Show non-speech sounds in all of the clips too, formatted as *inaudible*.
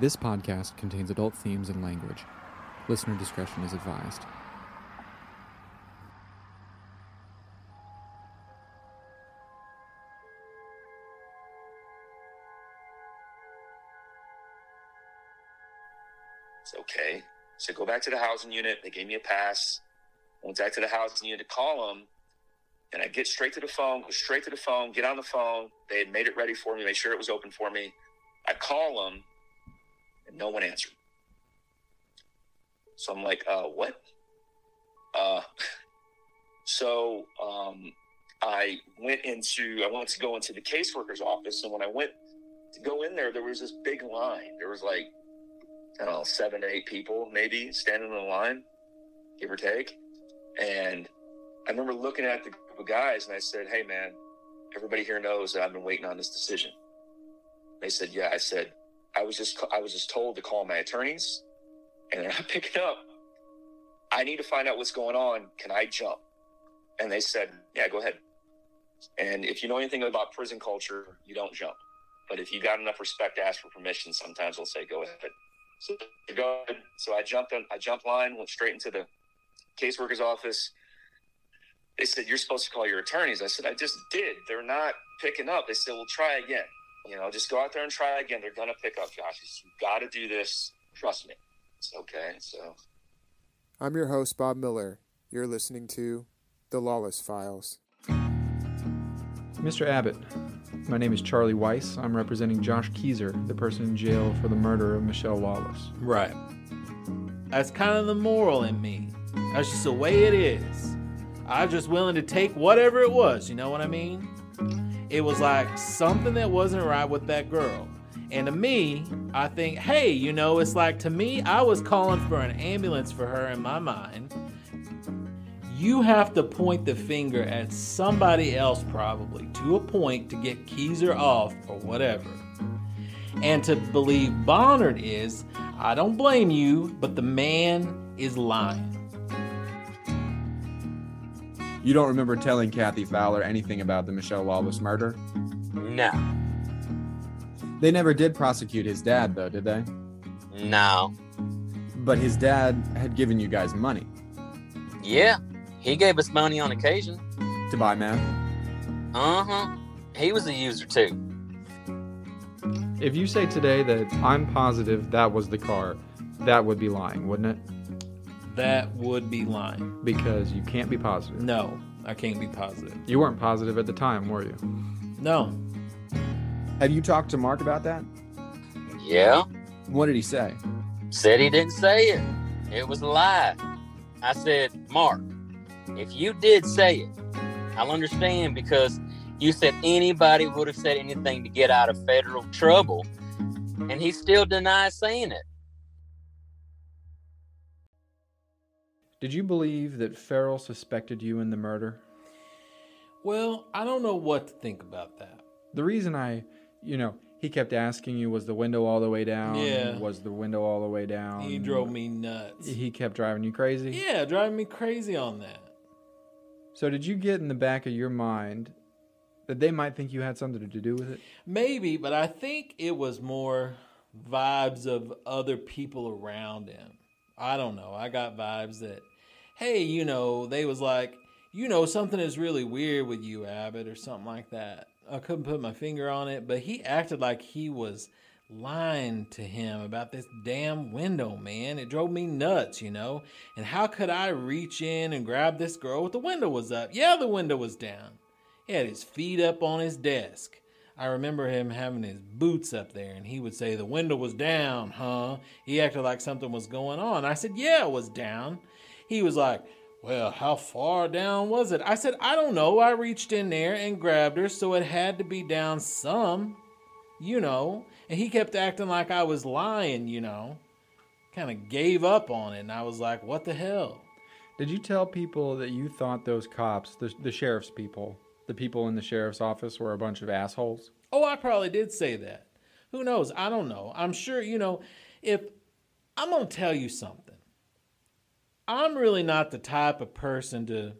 This podcast contains adult themes and language. Listener discretion is advised. It's okay. So go back to the housing unit. They gave me a pass. Went back to the housing unit to call them. And I get straight to the phone, go straight to the phone, get on the phone. They had made it ready for me, made sure it was open for me. I call them, and no one answered. So I'm like, uh, what? Uh, *laughs* so um, I went into, I wanted to go into the caseworker's office. And when I went to go in there, there was this big line. There was like, I don't know, seven to eight people maybe standing in the line, give or take. And I remember looking at the group of guys and I said, Hey, man, everybody here knows that I've been waiting on this decision. They said, Yeah. I said, I was just I was just told to call my attorneys, and they're not picking up. I need to find out what's going on. Can I jump? And they said, Yeah, go ahead. And if you know anything about prison culture, you don't jump. But if you got enough respect to ask for permission, sometimes they'll say, Go ahead. So go ahead. So I jumped on I jumped line, went straight into the caseworker's office. They said, You're supposed to call your attorneys. I said, I just did. They're not picking up. They said, Well, try again. You know, just go out there and try again. They're gonna pick up, Josh. You got to do this. Trust me. It's okay. So I'm your host, Bob Miller. You're listening to The Lawless Files. Mr. Abbott, my name is Charlie Weiss. I'm representing Josh Kezer, the person in jail for the murder of Michelle Lawless. Right. That's kind of the moral in me. That's just the way it is. I'm just willing to take whatever it was, you know what I mean? It was like something that wasn't right with that girl. And to me, I think, hey, you know, it's like to me, I was calling for an ambulance for her in my mind. You have to point the finger at somebody else, probably, to a point to get Kezer off or whatever. And to believe Bonnard is, I don't blame you, but the man is lying. You don't remember telling Kathy Fowler anything about the Michelle Lawless murder? No, They never did prosecute his dad, though, did they? no. But his dad had given you guys money Yeah, he gave us money on occasion. to buy meth. Uh huh. He was a user too. If you say today that I'm positive that was the car, that would be lying, wouldn't it? That would be lying. Because you can't be positive. No, I can't be positive. You weren't positive at the time, were you? No, Have you talked to Mark about that? Yeah, What did he say? said he didn't say it. It was a lie. I said, Mark, if you did say it, I'll understand because you said anybody would have said anything to get out of federal trouble, and he still denies saying it. Did you believe that Farrell suspected you in the murder? Well, I don't know what to think about that. The reason I, you know, he kept asking you, was the window all the way down? Yeah. Was the window all the way down? He drove me nuts. He kept driving you crazy? Yeah, driving me crazy on that. So did you get in the back of your mind that they might think you had something to do with it? Maybe, but I think it was more vibes of other people around him. I don't know. I got vibes that, hey, you know, they was like, you know, something is really weird with you, Abbott, or something like that. I couldn't put my finger on it, but he acted like he was lying to him about this damn window, man. It drove me nuts, you know? And how could I reach in and grab this girl with the window was up? Yeah, the window was down. He had his feet up on his desk. I remember him having his boots up there, and he would say, The window was down, huh? He acted like something was going on. I said, Yeah, it was down. He was like, Well, how far down was it? I said, I don't know. I reached in there and grabbed her, so it had to be down some, you know. And he kept acting like I was lying, you know. Kind of gave up on it, and I was like, What the hell? Did you tell people that you thought those cops, the, the sheriff's people, the people in the sheriff's office were a bunch of assholes? Oh, I probably did say that. Who knows? I don't know. I'm sure, you know, if I'm going to tell you something, I'm really not the type of person to.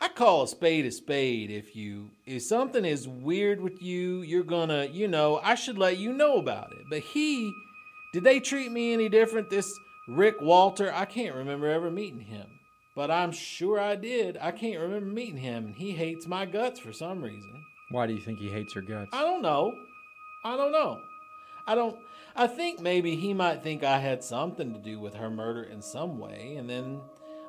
I call a spade a spade. If you if something is weird with you, you're gonna, you know, I should let you know about it. But he Did they treat me any different? This Rick Walter, I can't remember ever meeting him. But I'm sure I did. I can't remember meeting him, and he hates my guts for some reason. Why do you think he hates your guts? I don't know. I don't know. I don't. I think maybe he might think I had something to do with her murder in some way, and then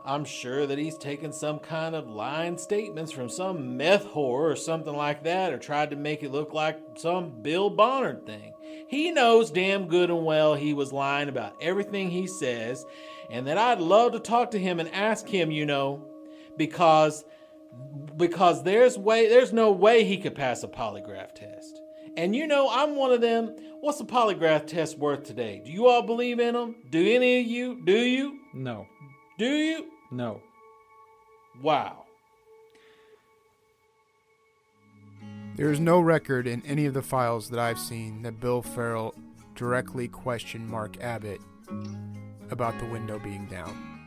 I'm sure that he's taken some kind of lying statements from some meth whore or something like that, or tried to make it look like some Bill Bonner thing. He knows damn good and well he was lying about everything he says, and that I'd love to talk to him and ask him, you know, because because there's way there's no way he could pass a polygraph test. And you know, I'm one of them. What's a polygraph test worth today? Do you all believe in them? Do any of you? Do you? No. Do you? No. Wow. There is no record in any of the files that I've seen that Bill Farrell directly questioned Mark Abbott about the window being down.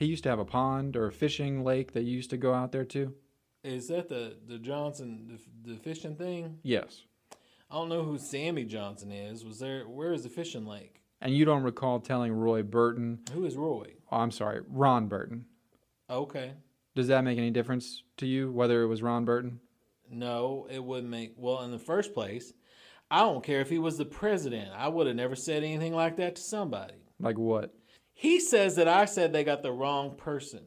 He used to have a pond or a fishing lake that you used to go out there to? Is that the the Johnson the, the fishing thing? Yes. I don't know who Sammy Johnson is. Was there? Where is the fishing lake? And you don't recall telling Roy Burton, Who is Roy? oh, I'm sorry, Ron Burton. Okay. Does that make any difference to you whether it was Ron Burton? No, it wouldn't make. Well, in the first place, I don't care if he was the president. I would have never said anything like that to somebody. Like what? He says that I said they got the wrong person.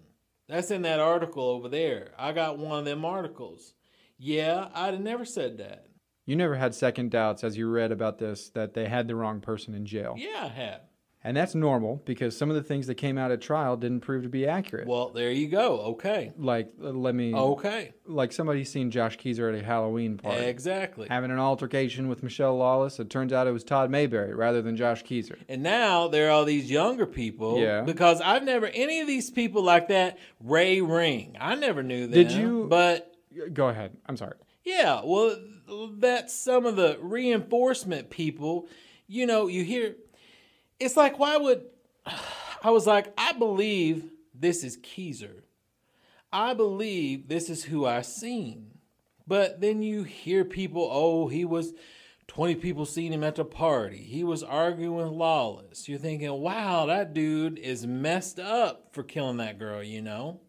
That's in that article over there. I got one of them articles. Yeah, I'd have never said that. You never had second doubts as you read about this that they had the wrong person in jail. Yeah, I have. And that's normal because some of the things that came out at trial didn't prove to be accurate. Well, there you go. Okay. like, uh, let me. Okay. Like somebody seen Josh Kezer at a Halloween party. Exactly. Having an altercation with Michelle Lawless. It turns out it was Todd Mayberry rather than Josh Kezer. And now there are all these younger people. Yeah. Because I've never any of these people like that. Ray Ring. I never knew them. Did you- But Go ahead. I'm sorry. yeah, well, that's some of the reinforcement people. You know, you hear. It's like, why would *sighs* I was like, I believe this is Kezer. I believe this is who I seen. But then you hear people, oh, he was 20 people seen him at the party. He was arguing with Lawless. You're thinking, wow, that dude is messed up for killing that girl, you know?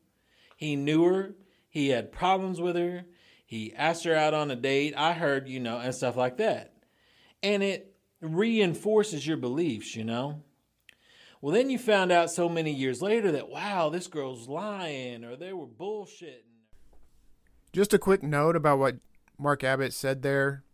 He knew her, he had problems with her, he asked her out on a date. I heard, you know, and stuff like that. And it reinforces your beliefs, you know? Well, then you found out so many years later that, wow, this girl's lying or they were bullshitting. Just a quick note about what Mark Abbott said there.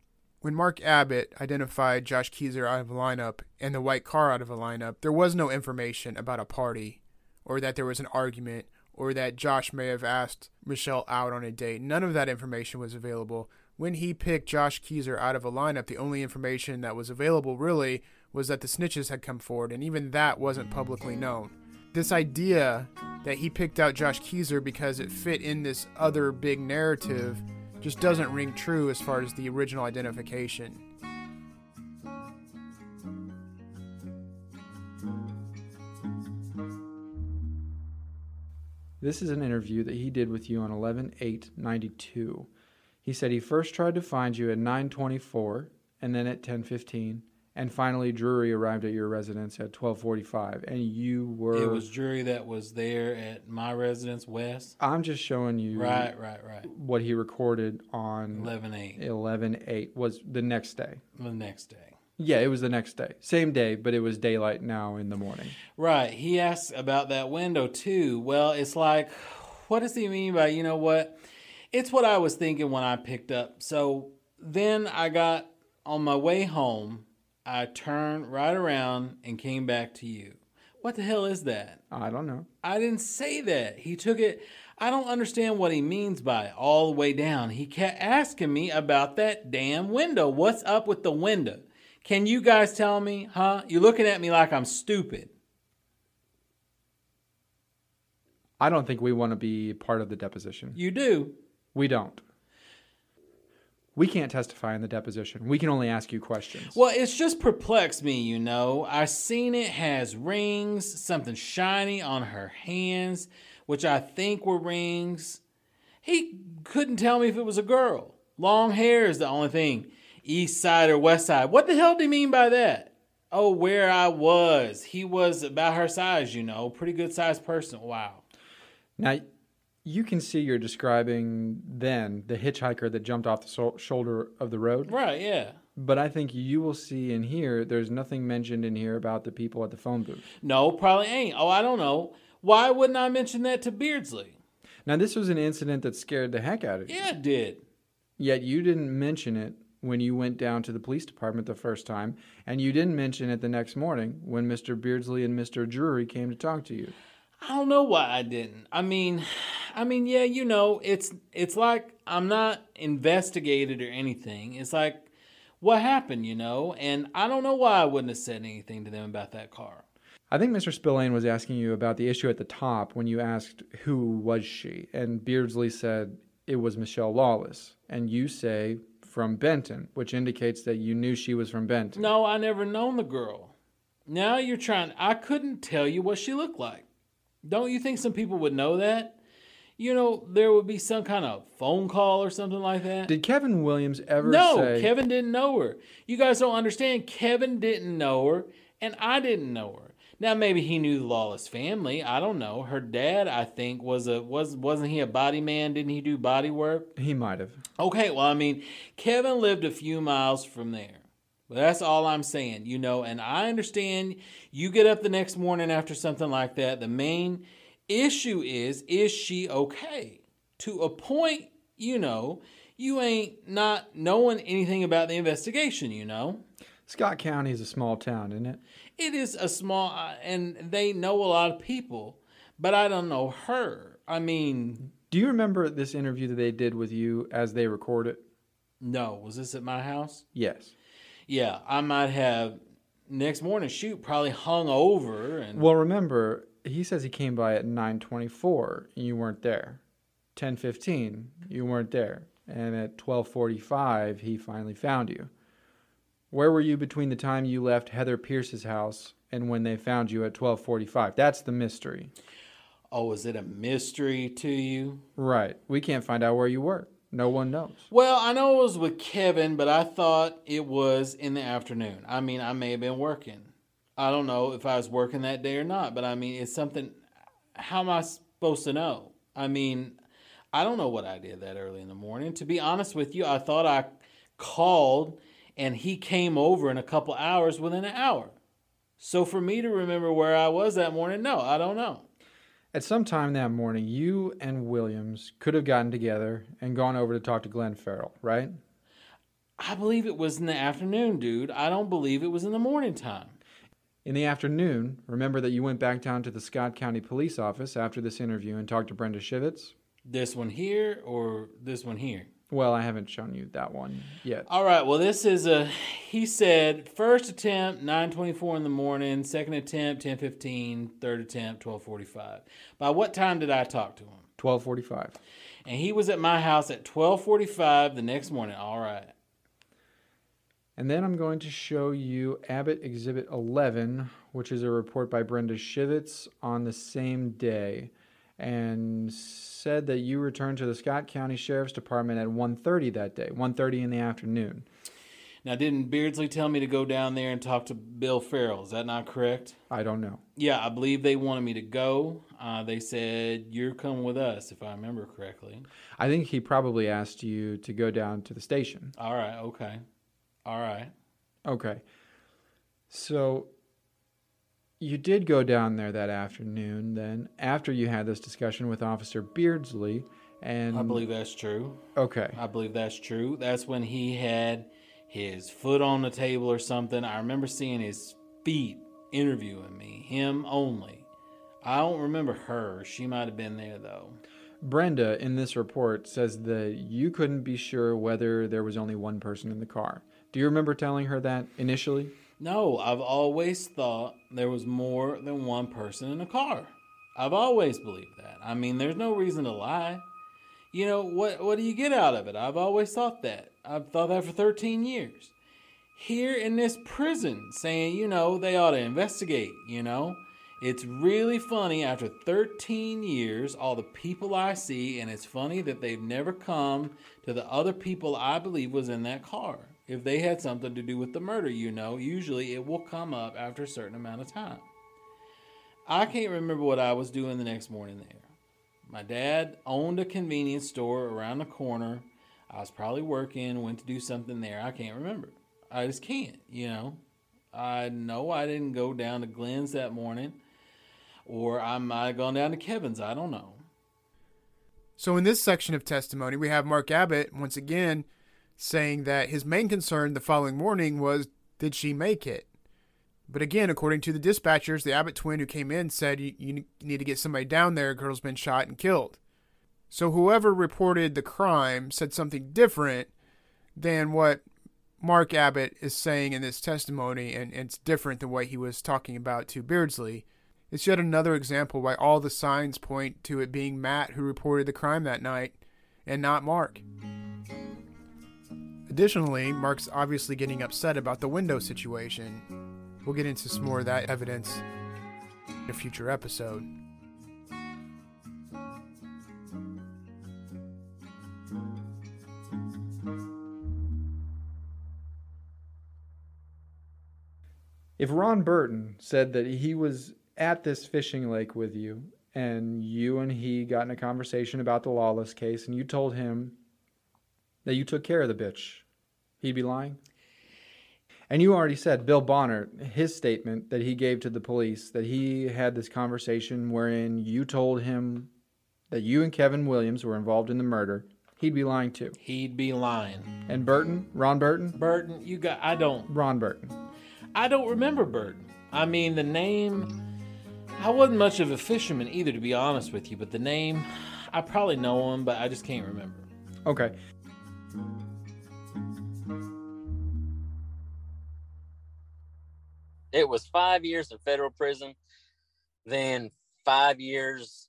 When Mark Abbott identified Josh Kezer out of a lineup and the white car out of a lineup, there was no information about a party or that there was an argument or that Josh may have asked Michelle out on a date. None of that information was available. When he picked Josh Kezer out of a lineup, the only information that was available really was that the snitches had come forward, and even that wasn't publicly known. This idea that he picked out Josh Kezer because it fit in this other big narrative just doesn't ring true as far as the original identification. This is an interview that he did with you on 11 8 92. He said he first tried to find you at 924 and then at 1015 and finally Drury arrived at your residence at 1245 and you were It was Drury that was there at my residence, West. I'm just showing you Right, right, right. what he recorded on 11 8, 11 8 was the next day. the next day. Yeah, it was the next day. Same day, but it was daylight now in the morning. Right. He asked about that window too. Well, it's like, what does he mean by, you know what? It's what I was thinking when I picked up. So then I got on my way home, I turned right around and came back to you. What the hell is that? I don't know. I didn't say that. He took it. I don't understand what he means by it all the way down. He kept asking me about that damn window. What's up with the window? Can you guys tell me, huh? You're looking at me like I'm stupid. I don't think we want to be part of the deposition. You do. We don't. We can't testify in the deposition. We can only ask you questions. Well, it's just perplexed me, you know. I seen it has rings, something shiny on her hands. which I think were rings. He couldn't tell me if it was a girl. Long hair is the only thing. East side or west side. What the hell do you mean by that? Oh, where I was. He was about her size, you know. Pretty good sized person. Wow. Now, you can see you're describing then the hitchhiker that jumped off the so- shoulder of the road. Right, yeah. But I think you will see in here, there's nothing mentioned in here about the people at the phone booth. No, probably ain't. Oh, I don't know. Why wouldn't I mention that to Beardsley? Now, this was an incident that scared the heck out of you. Yeah, it did. Yet you didn't mention it when you went down to the police department the first time, and you didn't mention it the next morning when Mr. Beardsley and Mr. Drury came to talk to you. I don't know why I didn't. I mean, I mean, yeah, you know, it's it's like I'm not investigated or anything. It's like what happened, you know, and I don't know why I wouldn't have said anything to them about that car. I think Mr. Spillane was asking you about the issue at the top when you asked who was she, and Beardsley said it was Michelle Lawless, and you say from Benton, which indicates that you knew she was from Benton. No, I never known the girl. Now you're trying. I couldn't tell you what she looked like. Don't you think some people would know that? You know, there would be some kind of phone call or something like that. Did Kevin Williams ever no, say Kevin didn't know her. You guys don't understand. Kevin didn't know her, and I didn't know her. Now maybe he knew the Lawless family. I don't know. Her dad, I think, was a was wasn't he a body man? Didn't he do body work? he might have? Okay, well, I mean, Kevin lived a few miles from there. But that's all I'm saying, you know, and I understand you get up the next morning after something like that. The main issue is is she okay? To a point, you know, you ain't not knowing anything about the investigation, you know. Scott County is a small town, isn't it? It is a small uh, and they know a lot of people, but I don't know her. I mean, Do you remember this interview that they did with you as they record it? no, was this at my house? Yes. Yeah, I might have next morning shoot probably hung over and Well, remember, he says he came by at 9:24 and you weren't there. 10:15, you weren't there. And at 12:45, he finally found you. Where were you between the time you left Heather Pierce's house and when they found you at 12:45? That's the mystery. oh, is it a mystery to you? Right. We can't find out where you were. No one knows. Well, I know it was with Kevin, but I thought it was in the afternoon. I mean, I may have been working. I don't know if I was working that day or not, but I mean, it's something. How am I supposed to know? I mean, I don't know what I did that early in the morning. To be honest with you, I thought I called and he came over in a couple hours within an hour. So for me to remember where I was that morning, no, I don't know. At some time that morning, you and Williams could have gotten together and gone over to talk to Glenn Farrell, right? I believe it was in the afternoon, dude. I don't believe it was in the morning time. In the afternoon, remember that you went back down to the Scott County Police Office after this interview and talked to Brenda Shivitz? This one here or this one here? Well, I haven't shown you that one yet. All right. Well, this is a. He said first attempt nine twenty four in the morning, second attempt ten fifteen, third attempt twelve forty five. By what time did I talk to him? 1245. And he was at my house at twelve forty five the next morning. All right. And then I'm going to show you Abbott Exhibit 11, which is a report by Brenda Shivitz on the same day and said that you returned to the Scott County Sheriff's Department at 1:30 that day, 1:30 in the afternoon. Now, didn't Beardsley tell me to go down there and talk to Bill Farrell? Is that not correct? I don't know. Yeah, I believe they wanted me to go. Uh, they said you're coming with us, if I remember correctly. I think he probably asked you to go down to the station. All right. Okay. All right. Okay. So you did go down there that afternoon then after you had this discussion with Officer Beardsley and I believe that's true. Okay. I believe that's true. That's when he had his foot on the table or something. I remember seeing his feet interviewing me, him only. I don't remember her. She might have been there though. Brenda in this report says that you couldn't be sure whether there was only one person in the car. Do you remember telling her that initially? No, I've always thought there was more than one person in a car. I've always believed that. I mean, there's no reason to lie. You know, what what do you get out of it? I've always thought that. I've thought that for 13 years. Here in this prison saying, you know, they ought to investigate, you know. It's really funny after 13 years, all the people I see, and it's funny that they've never come to the other people I believe was in that car. If they had something to do with the murder, you know, usually it will come up after a certain amount of time. I can't remember what I was doing the next morning there. My dad owned a convenience store around the corner. I was probably working, went to do something there. I can't remember. I just can't, you know. I know I didn't go down to Glenn's that morning, or I might have gone down to Kevin's. I don't know. So, in this section of testimony, we have Mark Abbott once again saying that his main concern the following morning was did she make it? But again, according to the dispatchers, the Abbott twin who came in said you, need to get somebody down there. A girl's been shot and killed. So whoever reported the crime said something different than what Mark Abbott is saying in this testimony, and, and it's different than what he was talking about to Beardsley. It's yet another example why all the signs point to it being Matt who reported the crime that night and not Mark. Additionally, Mark's obviously getting upset about the window situation. We'll get into some more of that evidence in a future episode. If Ron Burton said that he was at this fishing lake with you and you and he got in a conversation about the lawless case and you told him that you took care of the bitch, he'd be lying? And you already said Bill Bonner, his statement that he gave to the police, that he had this conversation wherein you told him that you and Kevin Williams were involved in the murder. He'd be lying too. He'd be lying. And Burton, Ron Burton, Burton, you got. I don't. Ron Burton. I don't remember Burton. I mean, the name. I wasn't much of a fisherman either, to be honest with you. But the name, I probably know him, but I just can't remember. Okay. It was five years in federal prison, then five years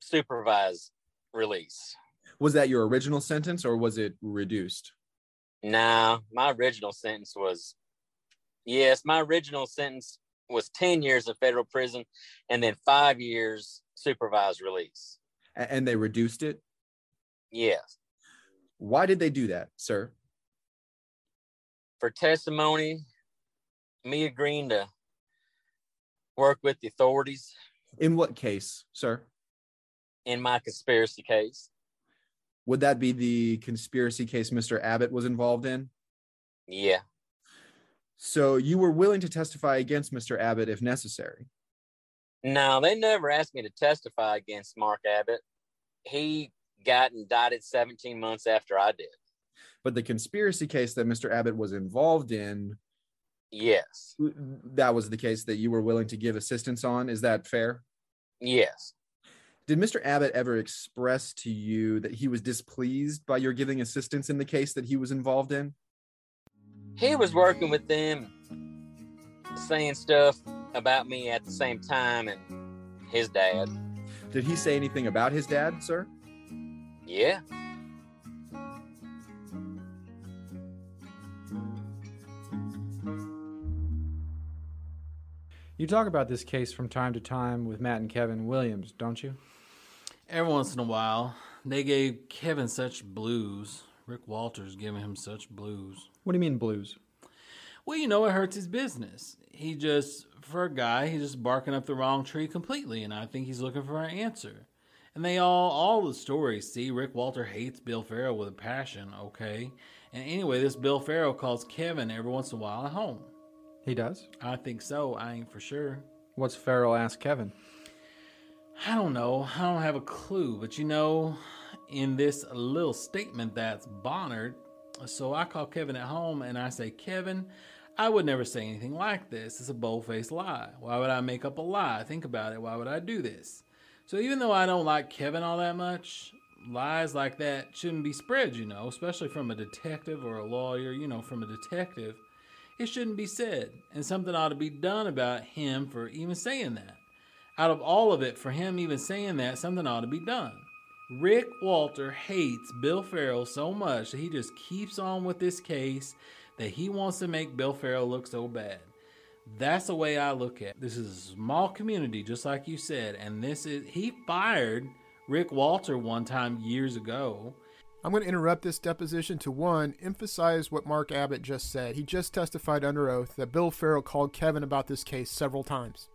supervised release. Was that your original sentence or was it reduced? Nah, my original sentence was yes, my original sentence was 10 years of federal prison and then five years supervised release. And they reduced it? Yes. Why did they do that, sir? For testimony, me agreeing to work with the authorities In what case, sir? in my conspiracy case. Would that be the conspiracy case Mr. Abbott was involved in? Yeah. So you were willing to testify against Mr. Abbott if necessary. No, they never asked me to testify against Mark Abbott. He got indicted 17 months after I did. But the conspiracy case that Mr. Abbott was involved in, Yes. that was the case that you were willing to give assistance on. Is that fair? Yes. Did Mr. Abbott ever express to you that he was displeased by your giving assistance in the case that he was involved in? He was working with them, saying stuff about me at the same time, and his dad. Did he say anything about his dad, sir? Yeah. You talk about this case from time to time with Matt and Kevin Williams, don't you? Every once in a while, they gave Kevin such blues. Rick Walters giving him such blues. What do you mean blues? Well, you know, it hurts his business. He just, for a guy, he's just barking up the wrong tree completely, and I think he's looking for an answer. And they all, all the stories see Rick Walter hates Bill Farrell with a passion, okay? And anyway, this Bill Farrell calls Kevin every once in a while at home. He does. I think so. I ain't for sure. What's Farrell ask Kevin? I don't know. I don't have a clue. But you know, in this little statement that's Bonnered, so I call Kevin at home and I say, Kevin, I would never say anything like this. It's a bold faced lie. Why would I make up a lie? Think about it. Why would I do this? So even though I don't like Kevin all that much, lies like that shouldn't be spread, you know, especially from a detective or a lawyer, you know, from a detective. It shouldn't be said. And something ought to be done about him for even saying that out of all of it, for him even saying that, something ought to be done. Rick Walter hates Bill Farrell so much that he just keeps on with this case that he wants to make Bill Farrell look so bad. That's the way I look at it. This is a small community, just like you said. And this is, he fired Rick Walter one time years ago. I'm going to interrupt this deposition to one, emphasize what Mark Abbott just said. He just testified under oath that Bill Farrell called Kevin about this case several times.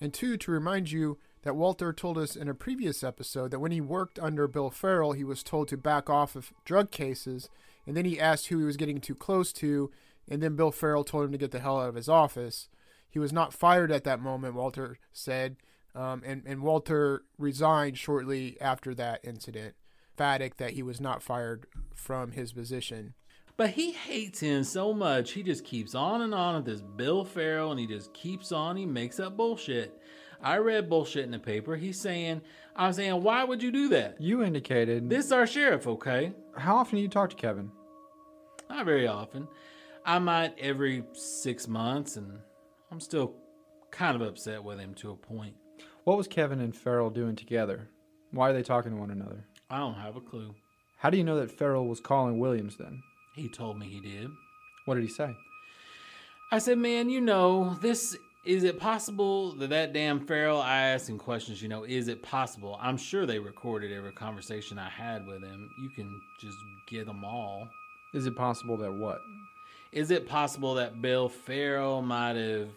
And two, to remind you that Walter told us in a previous episode that when he worked under Bill Farrell, he was told to back off of drug cases, and then he asked who he was getting too close to, and then Bill Farrell told him to get the hell out of his office. He was not fired at that moment, Walter said, um, and, and Walter resigned shortly after that incident. Emphatic that he was not fired from his position. But he hates him so much, he just keeps on and on with this Bill Farrell, and he just keeps on. He makes up bullshit. I read bullshit in the paper. He's saying, I'm saying, why would you do that? You indicated This is our sheriff, okay? How often do you talk to Kevin? Not very often. I might every six months, and I'm still kind of upset with him to a point. What was Kevin and Farrell doing together? Why are they talking to one another? I don't have a clue. How do you know that Farrell was calling Williams then? He told me he did. What did he say? I said, man, you know, this is it possible that that damn Farrell, I asked him questions, you know, is it possible? I'm sure they recorded every conversation I had with him. You can just get them all. Is it possible that what? Is it possible that Bill Farrell might have.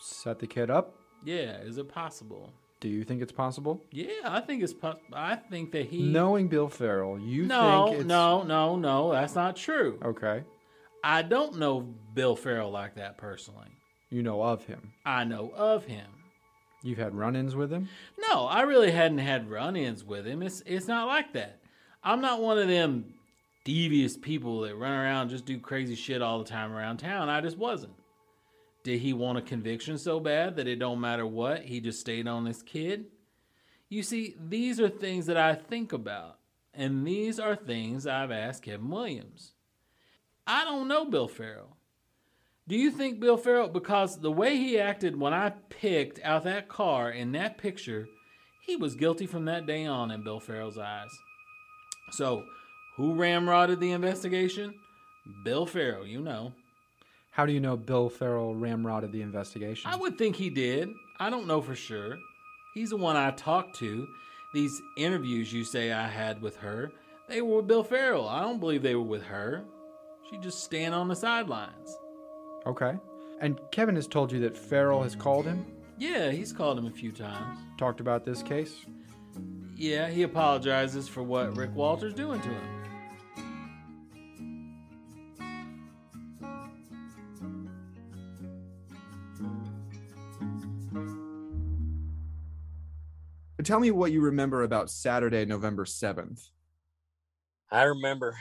Set the kid up? Yeah, is it possible? Do you think it's possible? Yeah, I think it's. Po- I think that he. Knowing Bill Farrell, you no, think it's no, no, no. That's not true. Okay. I don't know Bill Farrell like that personally. You know of him. I know of him. You've had run-ins with him? No, I really hadn't had run-ins with him. It's it's not like that. I'm not one of them devious people that run around just do crazy shit all the time around town. I just wasn't. Did he want a conviction so bad that it don't matter what, he just stayed on this kid? You see, these are things that I think about, and these are things I've asked Kevin Williams. I don't know Bill Farrell. Do you think Bill Farrell, because the way he acted when I picked out that car in that picture, he was guilty from that day on in Bill Farrell's eyes. So, who ramrodded the investigation? Bill Farrell, you know. How do you know Bill Farrell ramrodded the investigation? I would think he did. I don't know for sure. He's the one I talked to. These interviews you say I had with her, they were with Bill Farrell. I don't believe they were with her. She just stand on the sidelines. Okay. And Kevin has told you that Farrell has called him, Yeah, he's called him a few times. talked about this case. Yeah, he apologizes for what Rick Walter's doing to him. Tell me what you remember about Saturday, November 7th. I remember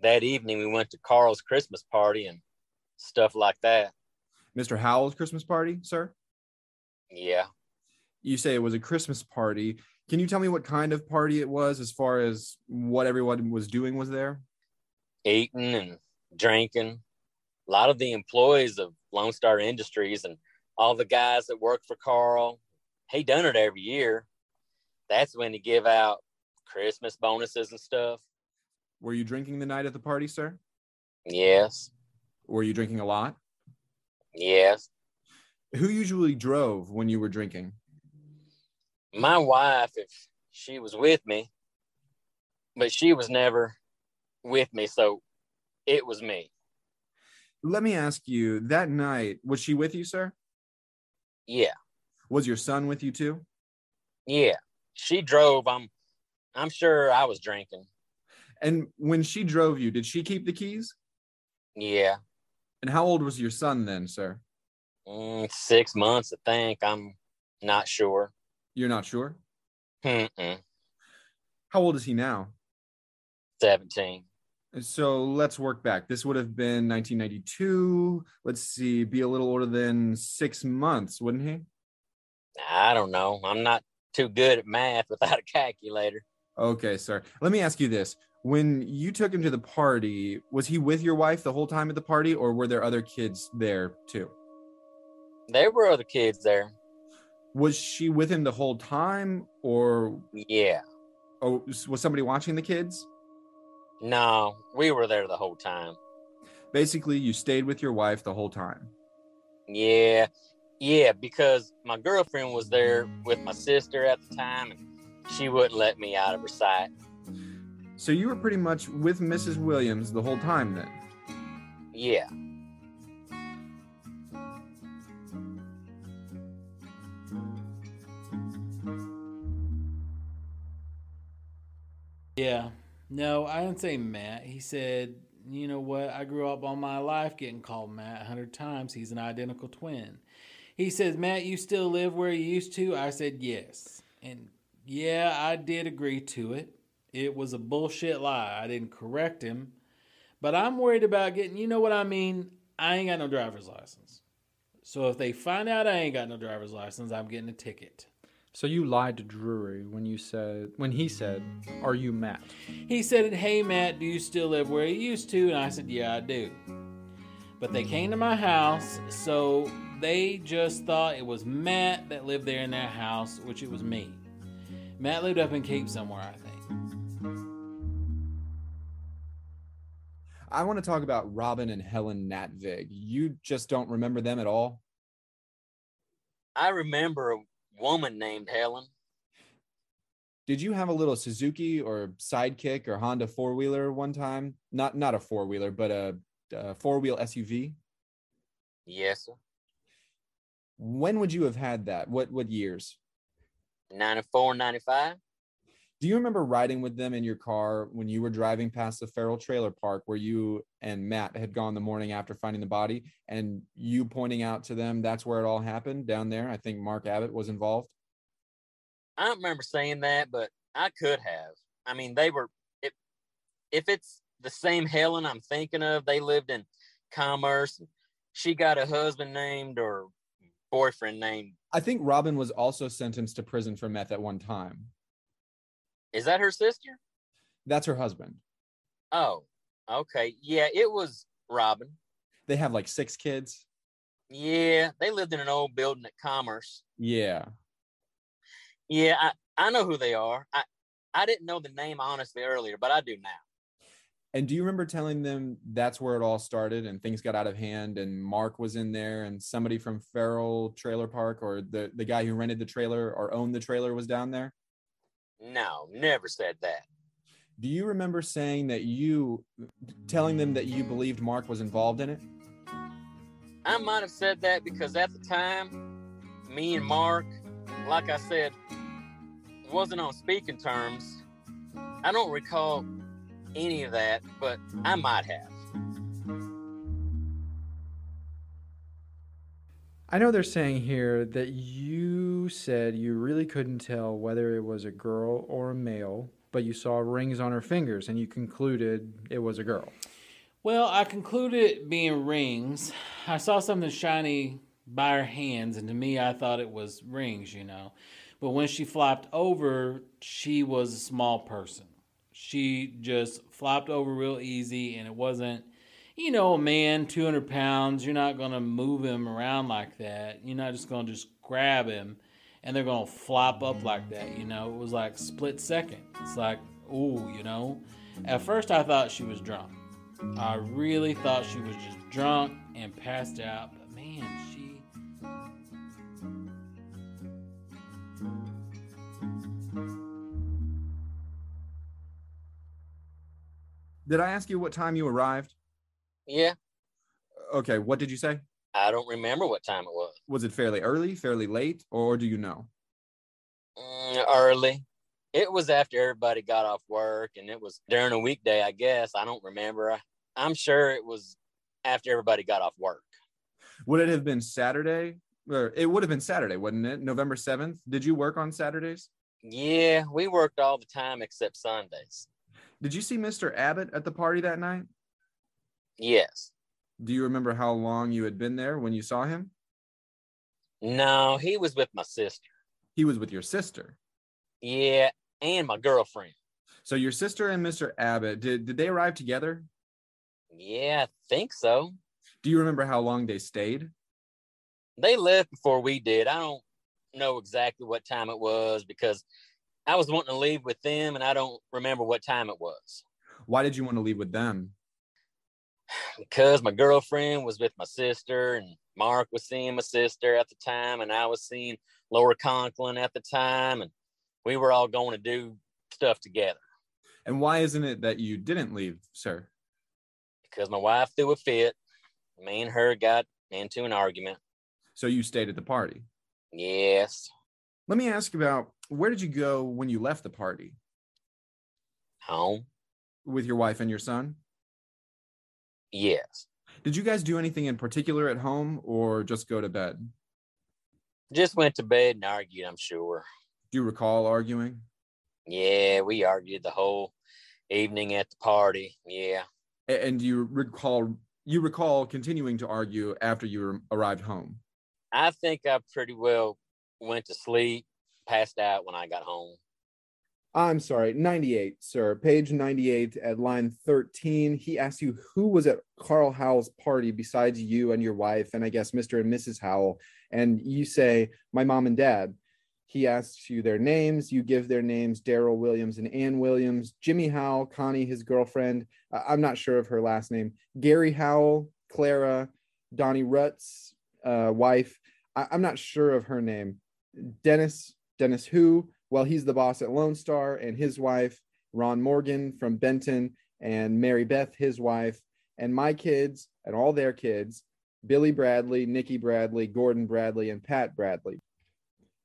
that evening we went to Carl's Christmas party and stuff like that. Mr. Howell's Christmas party, sir? Yeah. You say it was a Christmas party. Can you tell me what kind of party it was as far as what everyone was doing was there? Eating and drinking. A lot of the employees of Lone Star Industries and all the guys that work for Carl, he done it every year. That's when he give out Christmas bonuses and stuff. Were you drinking the night at the party, sir? Yes. Were you drinking a lot? Yes. Who usually drove when you were drinking? My wife, if she was with me, but she was never with me, so it was me. Let me ask you that night, was she with you, sir? Yeah. Was your son with you too? Yeah. She drove. I'm I'm sure I was drinking. And when she drove you, did she keep the keys? Yeah. And how old was your son then, sir? Mm, six months, I think. I'm not sure. You're not sure? Mm-mm. How old is he now? 17. So let's work back. This would have been 1992. Let's see, be a little older than six months, wouldn't he? I don't know. I'm not too good at math *laughs* without a calculator. Okay, sir. Let me ask you this. When you took him to the party, was he with your wife the whole time at the party, or were there other kids there too? There were other kids there. Was she with him the whole time, or Yeah. oh, was somebody watching the kids? No, we were there the whole time. Basically, you stayed with your wife the whole time. Yeah, yeah, because my girlfriend was there with my sister at the time, and she wouldn't let me out of her sight. So you were pretty much with Mrs. Williams the whole time then? Yeah, Yeah. No, I didn't say Matt. He said, you know what? I grew up all my life getting called Matt a hundred times. He's an identical twin. He says, Matt, you still live where you used to? I said, yes. And yeah, I did agree to it. It was a bullshit lie. I didn't correct him. But I'm worried about getting, you know what I mean? I ain't got no driver's license. So if they find out I ain't got no driver's license, I'm getting a ticket. So you lied to Drury when you said when he said, "Are you Matt?" He said, Hey, Matt, do you still live where you used to? And I said, Yeah, I do. But they came to my house, so they just thought it was Matt that lived there in that house, which it was me. Matt lived up in Cape somewhere, I think. I want to talk about Robin and Helen Natvig. You just don't remember them at all? I remember a woman named Helen. Did you have a little Suzuki or sidekick or Honda four wheeler one time? Not not a four wheeler, but a, a four wheel SUV. Yes, sir. When would you have had that? What what years? 94, 95. Do you remember riding with them in your car when you were driving past the Farrell Trailer Park where you and Matt had gone the morning after finding the body and you pointing out to them that's where it all happened down there? I think Mark Abbott was involved. I don't remember saying that, but I could have. I mean, they were if if it's the same Helen I'm thinking of, they lived in Commerce. She got a husband named or boyfriend named. I think Robin was also sentenced to prison for meth at one time. Is that her sister? That's her husband. Oh, okay. Yeah, it was Robin. They have like six kids. Yeah, they lived in an old building at Commerce. Yeah. Yeah, I, I know who they are. I, I didn't know the name honestly earlier, but I do now. And do you remember telling them that's where it all started and things got out of hand and Mark was in there and somebody from Farrell Trailer Park or the, the guy who rented the trailer or owned the trailer was down there? No, never said that. Do you remember saying that you telling them that you believed Mark was involved in it? I might have said that because at the time, me and Mark, like I said, wasn't on speaking terms. I don't recall any of that, but I might have. I know they're saying here that you said you really couldn't tell whether it was a girl or a male, but you saw rings on her fingers and you concluded it was a girl. Well, I concluded being rings. I saw something shiny by her hands, and to me, I thought it was rings, you know. But when she flopped over, she was a small person. She just flopped over real easy, and it wasn't, you know, a man, 200 pounds. You're not going to move him around like that. You're not just going to just grab him and they're going to flop up like that, you know. It was like split second. It's like, ooh, you know. At first, I thought she was drunk. I really thought she was just drunk and passed out, but man, she. Did I ask you what time you arrived? Yeah, Okay, what did you say? I don't remember what time it was. Was it fairly early, fairly late, or do you know? Mm, early. It was after everybody got off work, and it was during a weekday, I guess. I don't remember. I, I'm sure it was after everybody got off work. Would it have been Saturday? Or it would have been Saturday, wouldn't it? November 7th. Did you work on Saturdays? Yeah, we worked all the time except Sundays. Did you see Mr. Abbott at the party that night? Yes. Do you remember how long you had been there when you saw him? No, he was with my sister. He was with your sister. Yeah, and my girlfriend. So your sister and Mr. Abbott, did, did they arrive together? Yeah, I think so. Do you remember how long they stayed? They left before we did. I don't know exactly what time it was because I was wanting to leave with them and I don't remember what time it was. Why did you want to leave with them? Because my girlfriend was with my sister and Mark was seeing my sister at the time, and I was seeing Laura Conklin at the time, and we were all going to do stuff together And why isn't it that you didn't leave, sir? because my wife threw a fit. Me and her got into an argument. So you stayed at the party. Yes, Let me ask about where did you go when you left the party home. with your wife and your son? Yes, Did you guys do anything in particular at home or just go to bed? just went to bed and argued. I'm sure. Do you recall arguing? Yeah, we argued the whole evening at the party. Yeah, And do you recall you recall continuing to argue after you arrived home? I think I pretty well went to sleep, passed out when I got home. I'm sorry, 98, sir. Page 98 at line 13. He asks you who was at Carl Howell's party besides you and your wife, and I guess Mr. and Mrs. Howell. And you say, my mom and dad. He asks you their names. You give their names Daryl Williams and Ann Williams, Jimmy Howell, Connie, his girlfriend. I'm not sure of her last name. Gary Howell, Clara, Donnie Rutz, uh, wife. I- I'm not sure of her name. Dennis, Dennis who? Well, he's the boss at Lone Star, and his wife, Ron Morgan from Benton, and Mary Beth, his wife, and my kids, and all their kids, Billy Bradley, Nikki Bradley, Gordon Bradley, and Pat Bradley.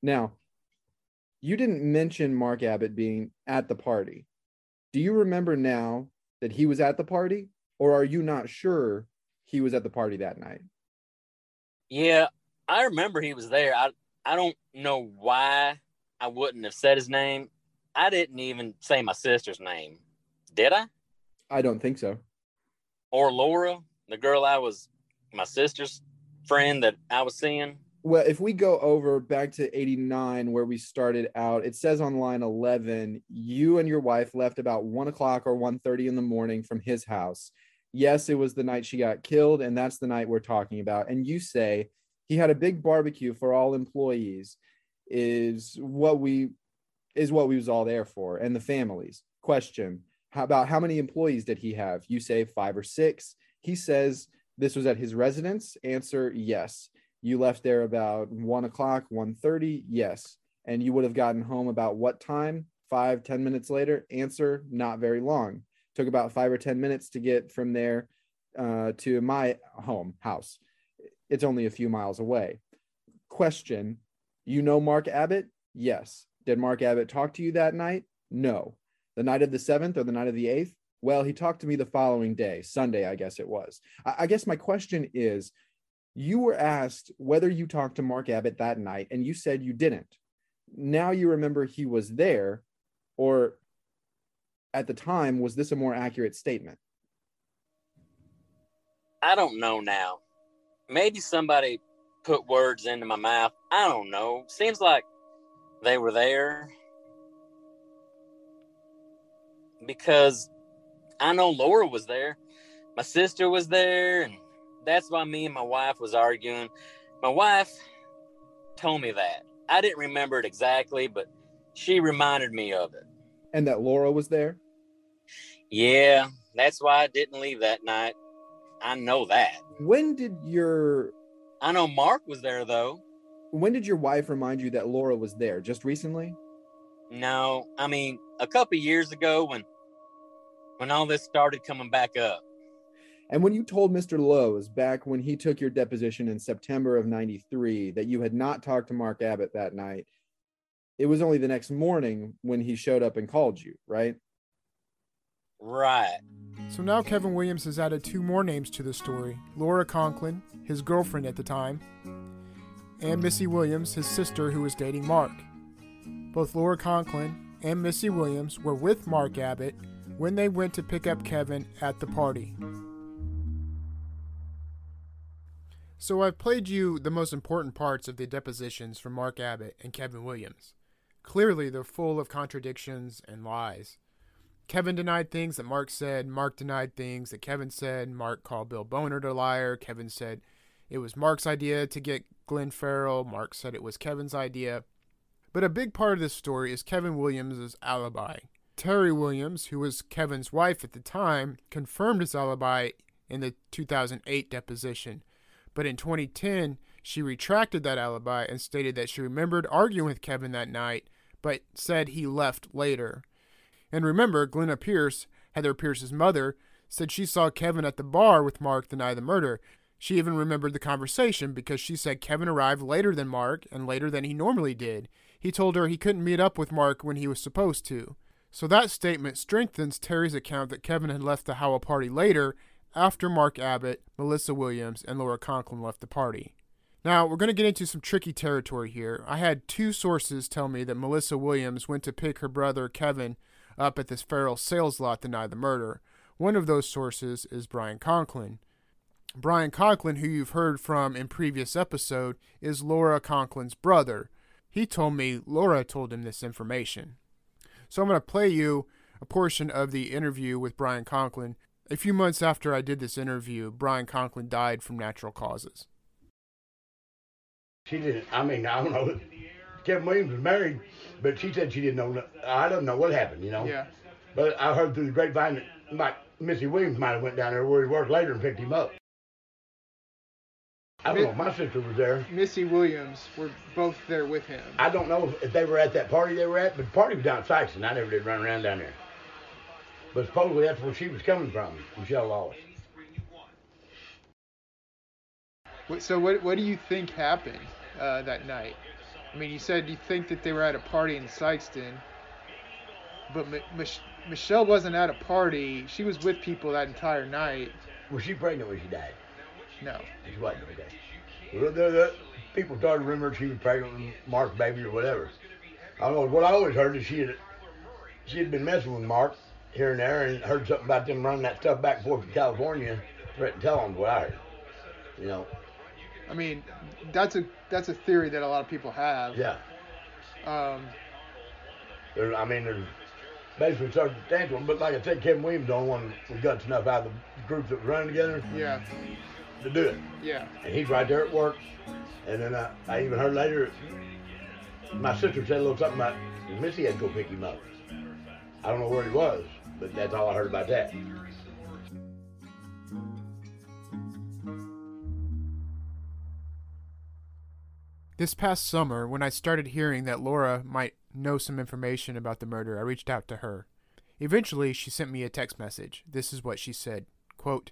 Now, you didn't mention Mark Abbott being at the party. Do you remember now that he was at the party, or are you not sure he was at the party that night? Yeah, I remember he was there. I I don't know why I wouldn't have said his name. I didn't even say my sister's name. Did I? I don't think so. Or Laura, the girl I was my sister's friend that I was seeing. Well, if we go over back to 89 where we started out, it says on line 11, you and your wife left about one o'clock or 1.30 in the morning from his house. Yes, it was the night she got killed, and that's the night we're talking about. And you say he had a big barbecue for all employees, is what we is what we was all there for, and the families. Question: How about how many employees did he have? You say five or six. He says this was at his residence. Answer: Yes. You left there about one o'clock, 1.30? Yes. And you would have gotten home about what time? Five, ten minutes later? Answer, not very long. Took about five or 10 minutes to get from there uh, to my home house. It's only a few miles away. Question, you know Mark Abbott? Yes. Did Mark Abbott talk to you that night? No. The night of the 7th or the night of the 8th? Well, he talked to me the following day, Sunday, I guess it was. I guess my question is you were asked whether you talked to Mark Abbott that night, and you said you didn't. Now you remember he was there, or at the time, was this a more accurate statement? I don't know now. Maybe somebody put words into my mouth. I don't know. Seems like they were there because I know Laura was there. My sister was there, and that's why me and my wife was arguing. My wife told me that. I didn't remember it exactly, but she reminded me of it. And that Laura was there? Yeah, that's why I didn't leave that night. I know that. When did your I know Mark was there though. when did your wife remind you that Laura was there? Just recently? No, I mean a couple years ago when when all this started coming back up. And when you told Mr. Lowe's back when he took your deposition in September of 93 that you had not talked to Mark Abbott that night, it was only the next morning when he showed up and called you, right? Right. So now Kevin Williams has added two more names to the story Laura Conklin, his girlfriend at the time, and Missy Williams, his sister who was dating Mark. Both Laura Conklin and Missy Williams were with Mark Abbott when they went to pick up Kevin at the party. So I've played you the most important parts of the depositions from Mark Abbott and Kevin Williams. Clearly, they're full of contradictions and lies. Kevin denied things that Mark said. Mark denied things that Kevin said. Mark called Bill Boner a liar. Kevin said it was Mark's idea to get Glenn Farrell. Mark said it was Kevin's idea. But a big part of this story is Kevin Williams' alibi. Terry Williams, who was Kevin's wife at the time, confirmed his alibi in the 2008 deposition. But in 2010, she retracted that alibi and stated that she remembered arguing with Kevin that night, but said he left later. And remember, Glenna Pierce, Heather Pierce's mother, said she saw Kevin at the bar with Mark the night of the murder. She even remembered the conversation because she said Kevin arrived later than Mark and later than he normally did. He told her he couldn't meet up with Mark when he was supposed to. So that statement strengthens Terry's account that Kevin had left the Howell party later after Mark Abbott, Melissa Williams, and Laura Conklin left the party. Now, we're going to get into some tricky territory here. I had two sources tell me that Melissa Williams went to pick her brother Kevin up at this Farrell sales lot of the murder. One of those sources is Brian Conklin. Brian Conklin, who you've heard from in previous episode, is Laura Conklin's brother. He told me Laura told him this information. So I'm going to play you a portion of the interview with Brian Conklin. A few months after I did this interview, Brian Conklin died from natural causes. She didn't. I mean, I don't know. Kevin Williams was married, but she said she didn't know. I don't know what happened, you know. Yeah. But I heard through the grapevine that might, Missy Williams might have went down there where he worked later and picked him up. I don't know. My sister was there. Missy Williams were both there with him. I don't know if they were at that party they were at, but the party was down at Sikeston. I never did run around down there. But supposedly that's where she was coming from, Michelle Lawless. So what what do you think happened uh, that night? I mean, you said you think that they were at a party in Sikeston, but M- Mich- Michelle wasn't at a party. She was with people that entire night. Was she pregnant when she died? No. She wasn't. Okay. Well, the, the, people started rumoring she was pregnant with Mark's baby or whatever. I don't know. What I always heard is she had she had been messing with Mark here and there and heard something about them running that stuff back and forth to California. Threatened to tell them what I heard. You know. I mean, that's a that's a theory that a lot of people have. Yeah. Um, There, I mean, there's basically circumstantial, but like I said, Kevin Williams the only one who got enough out of the group that was running together yeah. to do it. Yeah. And he's right there at work. And then I, I even heard later, my sister said a little something about Missy had to go pick him up. I don't know where he was, but that's all I heard about that. This past summer, when I started hearing that Laura might know some information about the murder, I reached out to her. Eventually, she sent me a text message. This is what she said quote,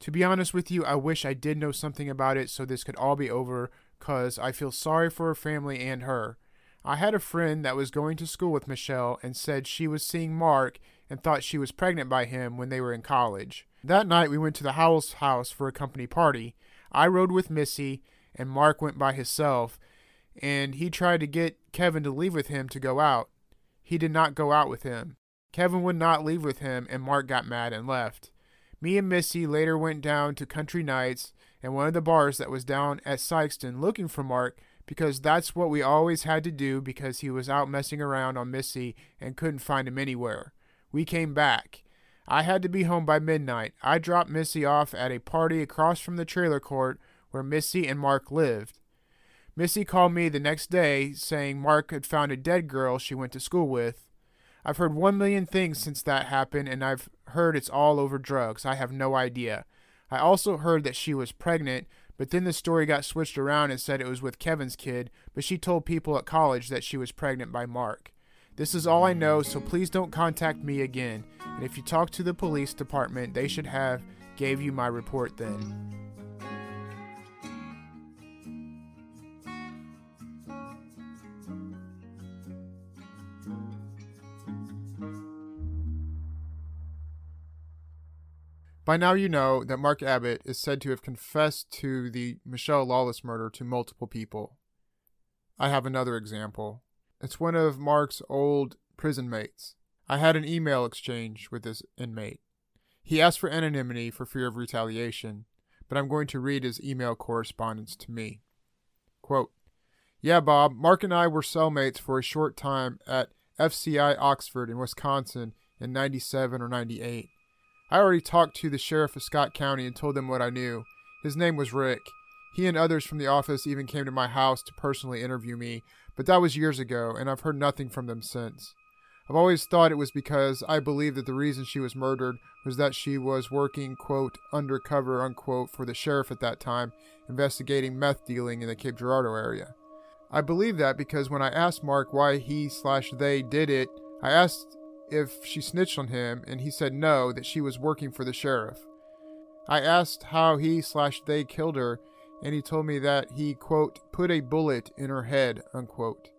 To be honest with you, I wish I did know something about it so this could all be over, cause I feel sorry for her family and her. I had a friend that was going to school with Michelle and said she was seeing Mark and thought she was pregnant by him when they were in college. That night, we went to the Howells house for a company party. I rode with Missy, and Mark went by himself, and he tried to get Kevin to leave with him to go out. He did not go out with him. Kevin would not leave with him, and Mark got mad and left. Me and Missy later went down to Country Nights and one of the bars that was down at Sikeston looking for Mark because that's what we always had to do because he was out messing around on Missy and couldn't find him anywhere. We came back. I had to be home by midnight. I dropped Missy off at a party across from the trailer court where Missy and Mark lived. Missy called me the next day saying Mark had found a dead girl she went to school with. I've heard one million things since that happened, and I've heard it's all over drugs. I have no idea. I also heard that she was pregnant, but then the story got switched around and said it was with Kevin's kid, but she told people at college that she was pregnant by Mark. This is all I know, so please don't contact me again. And if you talk to the police department, they should have gave you my report then. By now, you know that Mark Abbott is said to have confessed to the Michelle Lawless murder to multiple people. I have another example. It's one of Mark's old prison mates. I had an email exchange with this inmate. He asked for anonymity for fear of retaliation, but I'm going to read his email correspondence to me. Quote, Yeah, Bob, Mark and I were cellmates for a short time at FCI Oxford in Wisconsin in 97 or 98. I already talked to the sheriff of Scott County and told them what I knew. His name was Rick. He and others from the office even came to my house to personally interview me, but that was years ago, and I've heard nothing from them since. I've always thought it was because I believe that the reason she was murdered was that she was working, quote, undercover, unquote, for the sheriff at that time, investigating meth dealing in the Cape Girardeau area. I believe that because when I asked Mark why he slash they did it, I asked if she snitched on him, and he said no, that she was working for the sheriff. I asked how he slash they killed her, and he told me that he, quote, put a bullet in her head, unquote.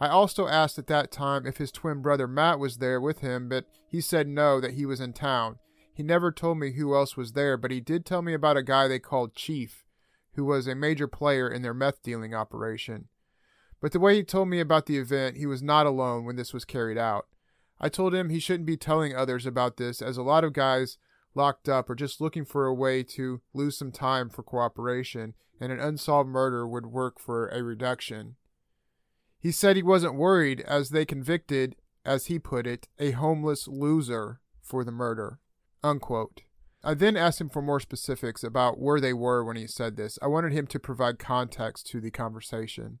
I also asked at that time if his twin brother Matt was there with him, but he said no, that he was in town. He never told me who else was there, but he did tell me about a guy they called Chief, who was a major player in their meth dealing operation. But the way he told me about the event, he was not alone when this was carried out. I told him he shouldn't be telling others about this, as a lot of guys locked up are just looking for a way to lose some time for cooperation, and an unsolved murder would work for a reduction. He said he wasn't worried as they convicted, as he put it, a homeless loser for the murder. Unquote. I then asked him for more specifics about where they were when he said this. I wanted him to provide context to the conversation.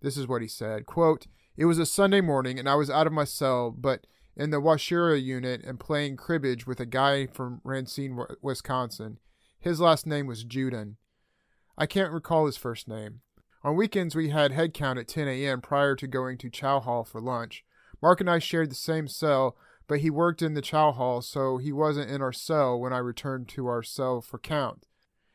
This is what he said. Quote, It was a Sunday morning and I was out of my cell, but in the Waushara unit and playing cribbage with a guy from Racine, Wisconsin. His last name was Juden. I can't recall his first name. On weekends, we had head count at 10 a.m. prior to going to chow hall for lunch. Mark and I shared the same cell, but he worked in the chow hall, so he wasn't in our cell when I returned to our cell for count.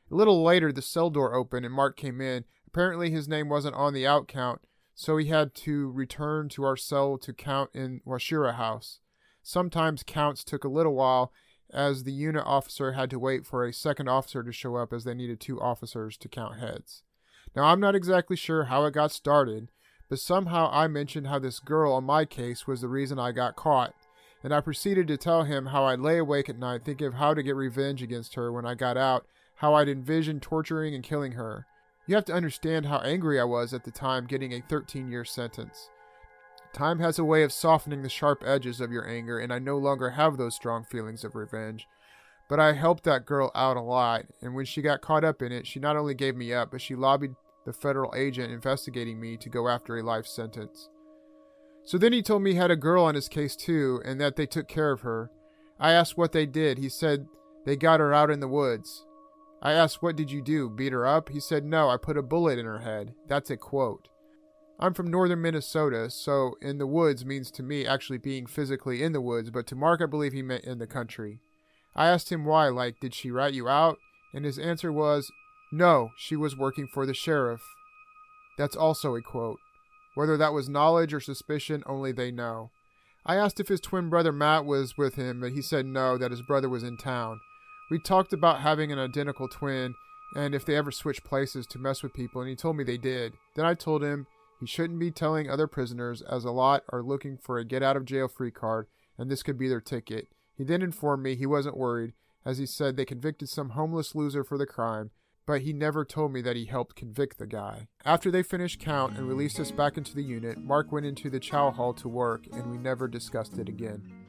A little later, the cell door opened and Mark came in. Apparently, his name wasn't on the out count, so he had to return to our cell to count in Waushara House. Sometimes counts took a little while, as the unit officer had to wait for a second officer to show up as they needed two officers to count heads. Now, I'm not exactly sure how it got started, but somehow I mentioned how this girl on my case was the reason I got caught, and I proceeded to tell him how I'd lay awake at night thinking of how to get revenge against her when I got out, how I'd envisioned torturing and killing her. You have to understand how angry I was at the time getting a 13 year sentence. Time has a way of softening the sharp edges of your anger, and I no longer have those strong feelings of revenge. But I helped that girl out a lot, and when she got caught up in it, she not only gave me up, but she lobbied the federal agent investigating me to go after a life sentence. So then he told me he had a girl on his case too, and that they took care of her. I asked what they did. He said they got her out in the woods. I asked, What did you do? Beat her up? He said, No, I put a bullet in her head. That's a quote. I'm from northern Minnesota, so in the woods means to me actually being physically in the woods, but to Mark, I believe he meant in the country. I asked him why, like, did she rat you out? And his answer was, no, she was working for the sheriff. That's also a quote. Whether that was knowledge or suspicion, only they know. I asked if his twin brother Matt was with him, but he said no, that his brother was in town. We talked about having an identical twin and if they ever switched places to mess with people, and he told me they did. Then I told him he shouldn't be telling other prisoners, as a lot are looking for a get out of jail free card, and this could be their ticket. He then informed me he wasn't worried, as he said they convicted some homeless loser for the crime, but he never told me that he helped convict the guy. After they finished count and released us back into the unit, Mark went into the chow hall to work, and we never discussed it again.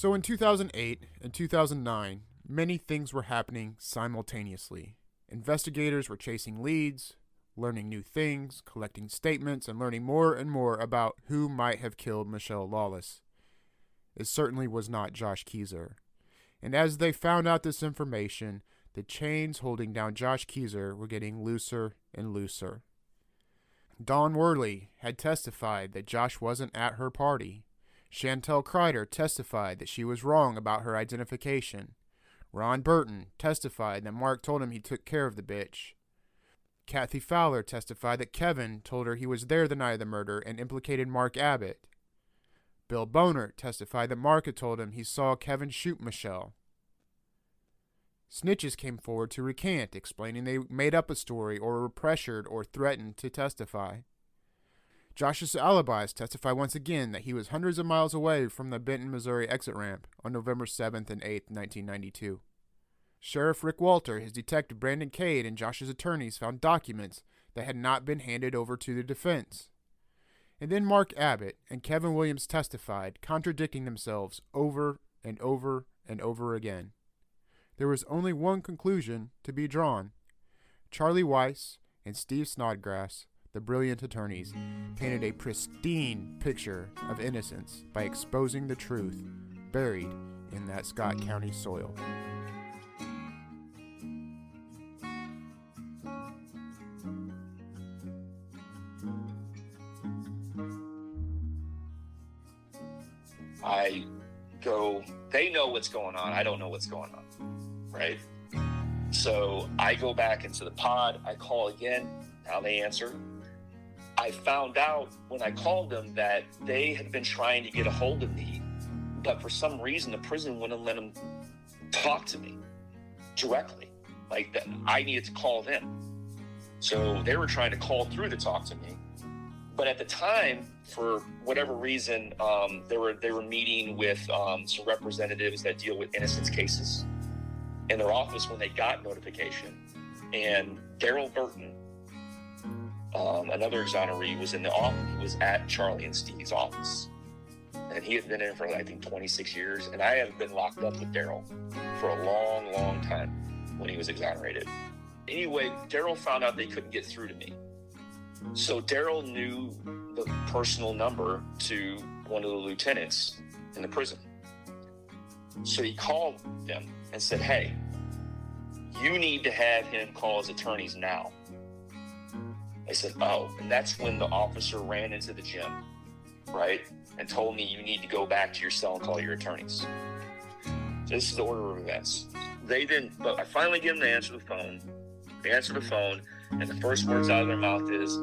So in 2008 and 2009, many things were happening simultaneously. Investigators were chasing leads, learning new things, collecting statements, and learning more and more about who might have killed Michelle Lawless. It certainly was not Josh Kezer. And as they found out this information, the chains holding down Josh Kezer were getting looser and looser. Don Worley had testified that Josh wasn't at her party. Chantel Kreider testified that she was wrong about her identification. Ron Burton testified that Mark told him he took care of the bitch. Kathy Fowler testified that Kevin told her he was there the night of the murder and implicated Mark Abbott. Bill Boner testified that Mark had told him he saw Kevin shoot Michelle. Snitches came forward to recant, explaining they made up a story or were pressured or threatened to testify. Josh's alibis testify once again that he was hundreds of miles away from the Benton, Missouri exit ramp on November 7th and 8th, 1992. Sheriff Rick Walter, his detective Brandon Cade, and Josh's attorneys found documents that had not been handed over to the defense. And then Mark Abbott and Kevin Williams testified, contradicting themselves over and over and over again. There was only one conclusion to be drawn. Charlie Weiss and Steve Snodgrass, the brilliant attorneys, painted a pristine picture of innocence by exposing the truth buried in that Scott County soil. I go, they know what's going on. I don't know what's going on. Right. So I go back into the pod. I call again. Now they answer. I found out when I called them that they had been trying to get a hold of me, but for some reason the prison wouldn't let them talk to me directly. Like that, I needed to call them. So they were trying to call through to talk to me. But at the time, for whatever reason, um, they were they were meeting with um, some representatives that deal with innocence cases in their office when they got notification. And Daryl Burton, um, another exoneree, was in the office. He was at Charlie and Steve's office, and he had been in for I think 26 years. And I had been locked up with Daryl for a long, long time when he was exonerated. Anyway, Daryl found out they couldn't get through to me. So Daryl knew the personal number to one of the lieutenants in the prison. So he called them and said, Hey, you need to have him call his attorneys now. I said, Oh, and that's when the officer ran into the gym, right? And told me you need to go back to your cell and call your attorneys. So this is the order of events. They didn't, but I finally get them to answer the phone. They answer the phone, and the first words out of their mouth is,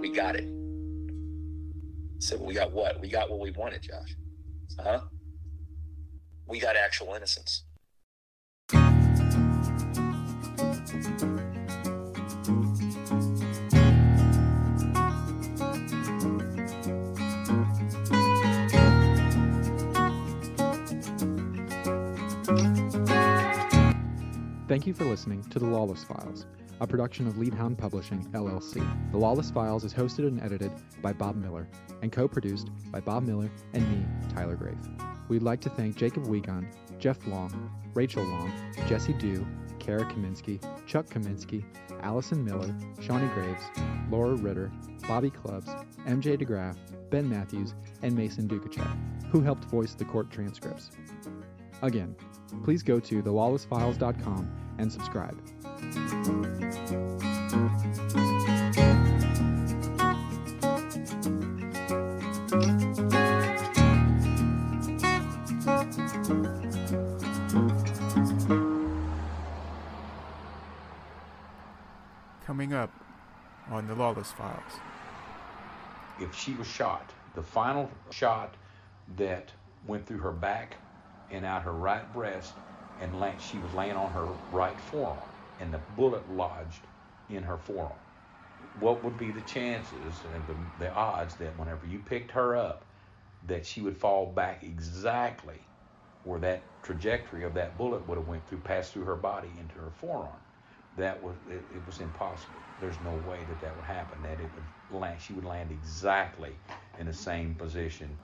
We got it. I said, well, We got what? We got what we wanted, Josh. Huh? We got actual innocence. Thank you for listening to The Lawless Files, a production of Leadhound Publishing, LLC. The Lawless Files is hosted and edited by Bob Miller and co produced by Bob Miller and me, Tyler Grafe. We'd like to thank Jacob Wiegand, Jeff Long, Rachel Long, Jesse Dew, Kara Kaminsky, Chuck Kaminsky, Allison Miller, Shawnee Graves, Laura Ritter, Bobby Clubs, MJ DeGraff, Ben Matthews, and Mason Dukacek, who helped voice the court transcripts. Again, please go to thelawlessfiles.com and subscribe. Coming up on the Lawless Files. if she was shot, the final shot that went through her back and out her right breast, and la- she was laying on her right forearm, and the bullet lodged in her forearm. What would be the chances and the, the odds that whenever you picked her up, that she would fall back exactly where that trajectory of that bullet would have went through, passed through her body into her forearm? That was it, it was impossible. There's no way that that would happen. That it would land, she would land exactly in the same position